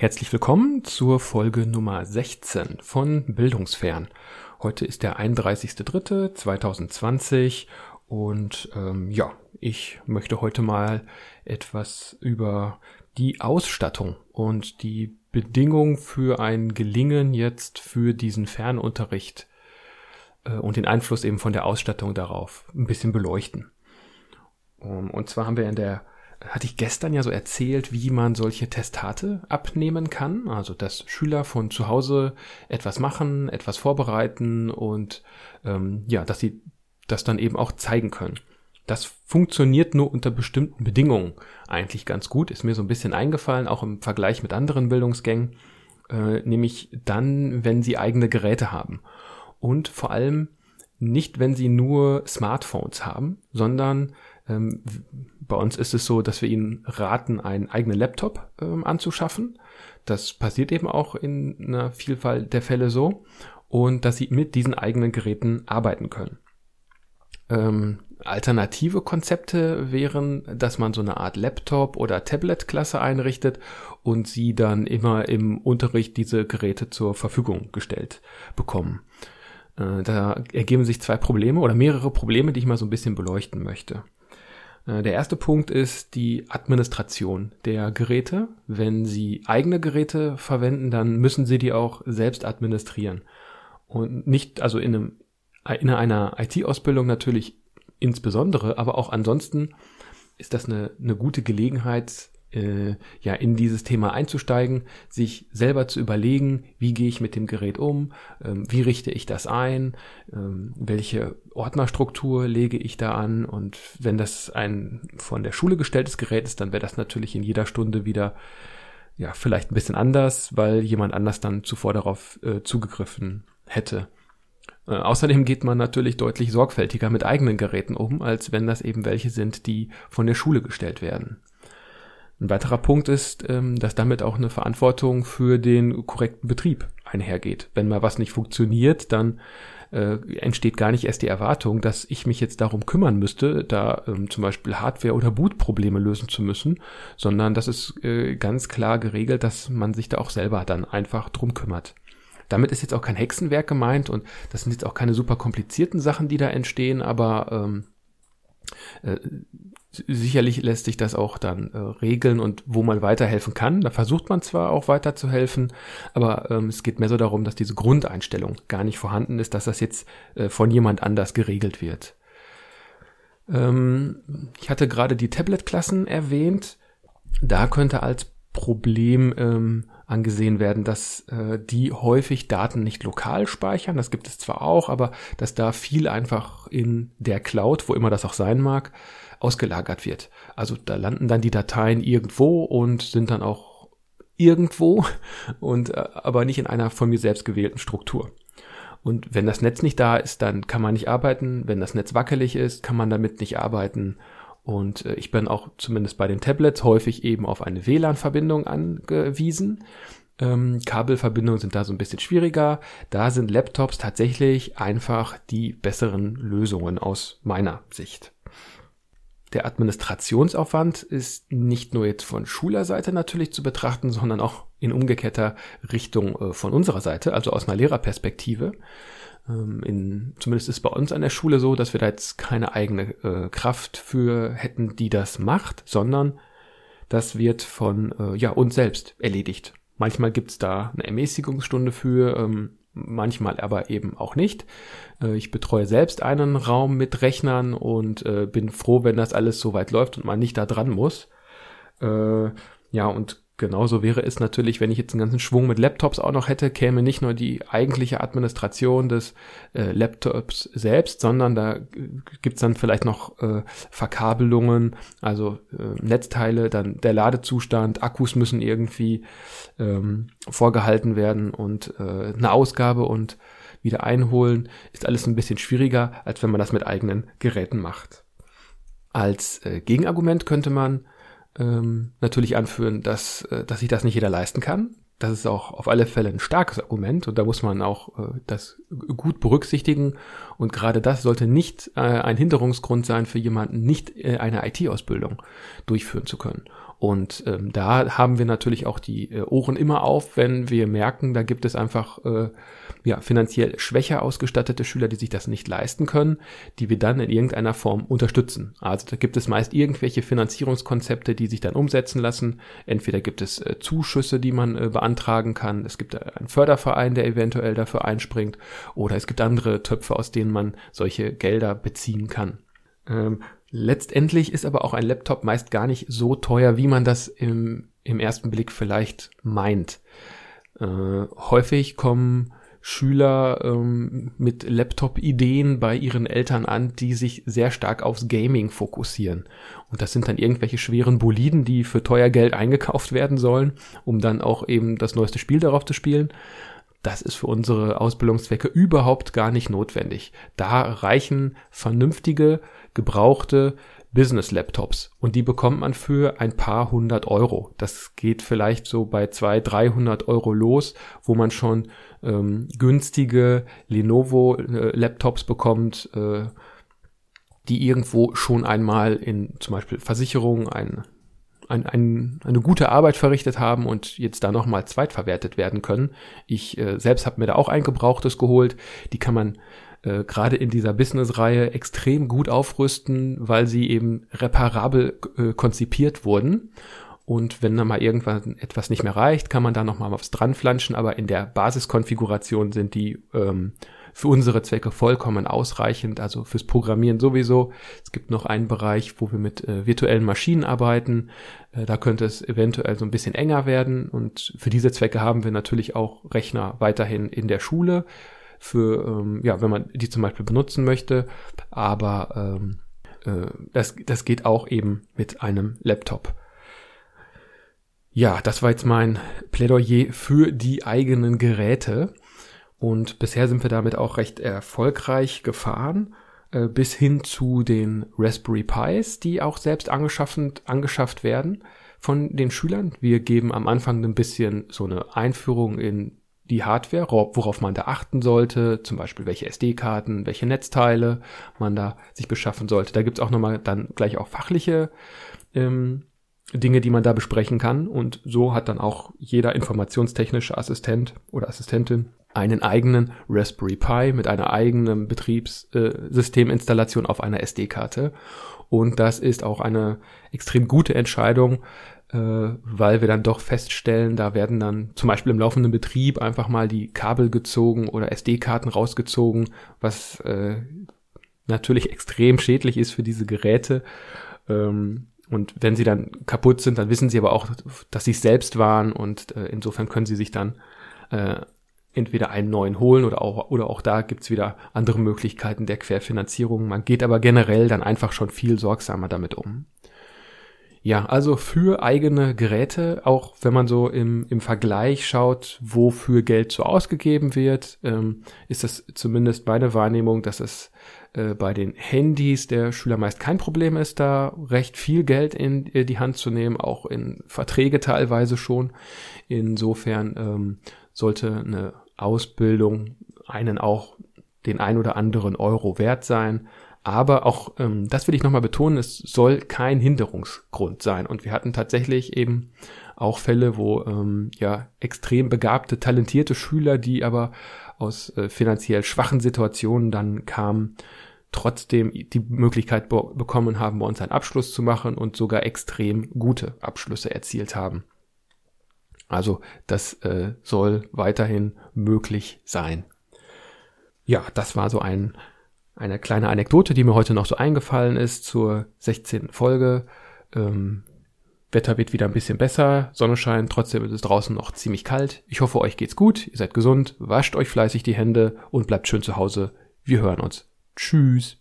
Herzlich willkommen zur Folge Nummer 16 von Bildungsfern. Heute ist der 31.03.2020 und ähm, ja, ich möchte heute mal etwas über die Ausstattung und die Bedingungen für ein Gelingen jetzt für diesen Fernunterricht äh, und den Einfluss eben von der Ausstattung darauf ein bisschen beleuchten. Ähm, und zwar haben wir in der hatte ich gestern ja so erzählt, wie man solche Testate abnehmen kann. Also, dass Schüler von zu Hause etwas machen, etwas vorbereiten und ähm, ja, dass sie das dann eben auch zeigen können. Das funktioniert nur unter bestimmten Bedingungen eigentlich ganz gut. Ist mir so ein bisschen eingefallen, auch im Vergleich mit anderen Bildungsgängen, äh, nämlich dann, wenn sie eigene Geräte haben. Und vor allem nicht, wenn sie nur Smartphones haben, sondern ähm, bei uns ist es so, dass wir ihnen raten, einen eigenen Laptop ähm, anzuschaffen. Das passiert eben auch in einer Vielfalt der Fälle so. Und dass sie mit diesen eigenen Geräten arbeiten können. Ähm, alternative Konzepte wären, dass man so eine Art Laptop- oder Tablet-Klasse einrichtet und sie dann immer im Unterricht diese Geräte zur Verfügung gestellt bekommen. Äh, da ergeben sich zwei Probleme oder mehrere Probleme, die ich mal so ein bisschen beleuchten möchte. Äh, der erste Punkt ist die Administration der Geräte. Wenn Sie eigene Geräte verwenden, dann müssen Sie die auch selbst administrieren. Und nicht, also in, einem, in einer IT-Ausbildung natürlich insbesondere, aber auch ansonsten ist das eine, eine gute Gelegenheit, äh, ja in dieses Thema einzusteigen, sich selber zu überlegen, wie gehe ich mit dem Gerät um, ähm, wie richte ich das ein, ähm, welche Ordnerstruktur lege ich da an und wenn das ein von der Schule gestelltes Gerät ist, dann wäre das natürlich in jeder Stunde wieder ja vielleicht ein bisschen anders, weil jemand anders dann zuvor darauf äh, zugegriffen hätte. Äh, außerdem geht man natürlich deutlich sorgfältiger mit eigenen Geräten um, als wenn das eben welche sind, die von der Schule gestellt werden. Ein weiterer Punkt ist, ähm, dass damit auch eine Verantwortung für den korrekten Betrieb einhergeht. Wenn mal was nicht funktioniert, dann äh, entsteht gar nicht erst die Erwartung, dass ich mich jetzt darum kümmern müsste, da ähm, zum Beispiel Hardware- oder Bootprobleme lösen zu müssen, sondern das ist äh, ganz klar geregelt, dass man sich da auch selber dann einfach drum kümmert. Damit ist jetzt auch kein Hexenwerk gemeint und das sind jetzt auch keine super komplizierten Sachen, die da entstehen, aber ähm, äh, sicherlich lässt sich das auch dann äh, regeln und wo man weiterhelfen kann. Da versucht man zwar auch weiterzuhelfen, aber ähm, es geht mehr so darum, dass diese Grundeinstellung gar nicht vorhanden ist, dass das jetzt äh, von jemand anders geregelt wird. Ähm, ich hatte gerade die Tablet-Klassen erwähnt. Da könnte als Problem ähm, angesehen werden, dass äh, die häufig Daten nicht lokal speichern. Das gibt es zwar auch, aber dass da viel einfach in der Cloud, wo immer das auch sein mag, ausgelagert wird. Also da landen dann die Dateien irgendwo und sind dann auch irgendwo und äh, aber nicht in einer von mir selbst gewählten Struktur. Und wenn das Netz nicht da ist, dann kann man nicht arbeiten. Wenn das Netz wackelig ist, kann man damit nicht arbeiten. Und äh, ich bin auch zumindest bei den Tablets häufig eben auf eine WLAN-Verbindung angewiesen. Ähm, Kabelverbindungen sind da so ein bisschen schwieriger. Da sind Laptops tatsächlich einfach die besseren Lösungen aus meiner Sicht der Administrationsaufwand ist nicht nur jetzt von Schulerseite natürlich zu betrachten, sondern auch in umgekehrter Richtung äh, von unserer Seite, also aus einer Lehrerperspektive. Ähm, in, zumindest ist bei uns an der Schule so, dass wir da jetzt keine eigene äh, Kraft für hätten, die das macht, sondern das wird von äh, ja, uns selbst erledigt. Manchmal gibt's da eine Ermäßigungsstunde für, ähm, manchmal aber eben auch nicht. Äh, ich betreue selbst einen Raum mit Rechnern und äh, bin froh, wenn das alles so weit läuft und man nicht da dran muss. Äh, ja, und Genauso wäre es natürlich, wenn ich jetzt einen ganzen Schwung mit Laptops auch noch hätte, käme nicht nur die eigentliche Administration des äh, Laptops selbst, sondern da gibt's dann vielleicht noch äh, Verkabelungen, also äh, Netzteile, dann der Ladezustand, Akkus müssen irgendwie ähm, vorgehalten werden und äh, eine Ausgabe und wieder einholen, ist alles ein bisschen schwieriger, als wenn man das mit eigenen Geräten macht. Als äh, Gegenargument könnte man ähm, natürlich anführen, dass, äh, dass sich das nicht jeder leisten kann. Das ist auch auf alle Fälle ein starkes Argument und da muss man auch äh, das gut berücksichtigen. Und gerade das sollte nicht äh, ein Hinderungsgrund sein für jemanden, nicht äh, eine IT-Ausbildung durchführen zu können. Und ähm, da haben wir natürlich auch die äh, Ohren immer auf, wenn wir merken, da gibt es einfach äh, ja, finanziell schwächer ausgestattete Schüler, die sich das nicht leisten können, die wir dann in irgendeiner Form unterstützen. Also da gibt es meist irgendwelche Finanzierungskonzepte, die sich dann umsetzen lassen. Entweder gibt es äh, Zuschüsse, die man äh, beantragen kann, es gibt äh, einen Förderverein, der eventuell dafür einspringt, oder es gibt andere Töpfe, aus denen man solche Gelder beziehen kann. Ähm, Letztendlich ist aber auch ein Laptop meist gar nicht so teuer, wie man das im, im ersten Blick vielleicht meint. Äh, häufig kommen Schüler ähm, mit Laptop-Ideen bei ihren Eltern an, die sich sehr stark aufs Gaming fokussieren. Und das sind dann irgendwelche schweren Boliden, die für teuer Geld eingekauft werden sollen, um dann auch eben das neueste Spiel darauf zu spielen. Das ist für unsere Ausbildungszwecke überhaupt gar nicht notwendig. Da reichen vernünftige gebrauchte Business-Laptops und die bekommt man für ein paar hundert Euro. Das geht vielleicht so bei zwei, dreihundert Euro los, wo man schon ähm, günstige Lenovo-Laptops bekommt, äh, die irgendwo schon einmal in zum Beispiel Versicherungen ein, ein, ein, eine gute Arbeit verrichtet haben und jetzt da nochmal zweitverwertet werden können. Ich äh, selbst habe mir da auch ein gebrauchtes geholt. Die kann man äh, gerade in dieser Business-Reihe extrem gut aufrüsten, weil sie eben reparabel äh, konzipiert wurden. Und wenn dann mal irgendwann etwas nicht mehr reicht, kann man da nochmal was dran flanschen, aber in der Basiskonfiguration sind die ähm, für unsere Zwecke vollkommen ausreichend, also fürs Programmieren sowieso. Es gibt noch einen Bereich, wo wir mit äh, virtuellen Maschinen arbeiten. Äh, da könnte es eventuell so ein bisschen enger werden und für diese Zwecke haben wir natürlich auch Rechner weiterhin in der Schule für, ähm, ja, wenn man die zum Beispiel benutzen möchte. Aber ähm, äh, das, das geht auch eben mit einem Laptop. Ja, das war jetzt mein Plädoyer für die eigenen Geräte. Und bisher sind wir damit auch recht erfolgreich gefahren, äh, bis hin zu den Raspberry Pis, die auch selbst angeschafft, werden von den Schülern. Wir geben am Anfang ein bisschen so eine Einführung in die Hardware, worauf man da achten sollte, zum Beispiel welche SD-Karten, welche Netzteile man da sich beschaffen sollte. Da gibt's auch nochmal dann gleich auch fachliche ähm, Dinge, die man da besprechen kann. Und so hat dann auch jeder informationstechnische Assistent oder Assistentin einen eigenen Raspberry Pi mit einer eigenen Betriebssysteminstallation auf einer SD-Karte. Und das ist auch eine extrem gute Entscheidung, äh, weil wir dann doch feststellen, da werden dann zum Beispiel im laufenden Betrieb einfach mal die Kabel gezogen oder SD-Karten rausgezogen, was äh, natürlich extrem schädlich ist für diese Geräte. Ähm, und wenn sie dann kaputt sind, dann wissen sie aber auch, dass sie es selbst waren und äh, insofern können sie sich dann äh, entweder einen neuen holen oder auch, oder auch da gibt's wieder andere Möglichkeiten der Querfinanzierung. Man geht aber generell dann einfach schon viel sorgsamer damit um. Ja, also für eigene Geräte, auch wenn man so im, im Vergleich schaut, wofür Geld so ausgegeben wird, ähm, ist das zumindest meine Wahrnehmung, dass es äh, bei den Handys der Schüler meist kein Problem ist, da recht viel Geld in die Hand zu nehmen, auch in Verträge teilweise schon. Insofern ähm, sollte eine Ausbildung einen auch den ein oder anderen Euro wert sein. Aber auch, ähm, das will ich nochmal betonen, es soll kein Hinderungsgrund sein. Und wir hatten tatsächlich eben auch Fälle, wo ähm, ja extrem begabte, talentierte Schüler, die aber aus äh, finanziell schwachen Situationen dann kamen, trotzdem die Möglichkeit be bekommen haben, bei uns einen Abschluss zu machen und sogar extrem gute Abschlüsse erzielt haben. Also das äh, soll weiterhin möglich sein. Ja, das war so ein eine kleine Anekdote, die mir heute noch so eingefallen ist zur 16. Folge. Ähm, Wetter wird wieder ein bisschen besser, Sonnenschein, trotzdem ist es draußen noch ziemlich kalt. Ich hoffe, euch geht's gut, ihr seid gesund, wascht euch fleißig die Hände und bleibt schön zu Hause. Wir hören uns. Tschüss.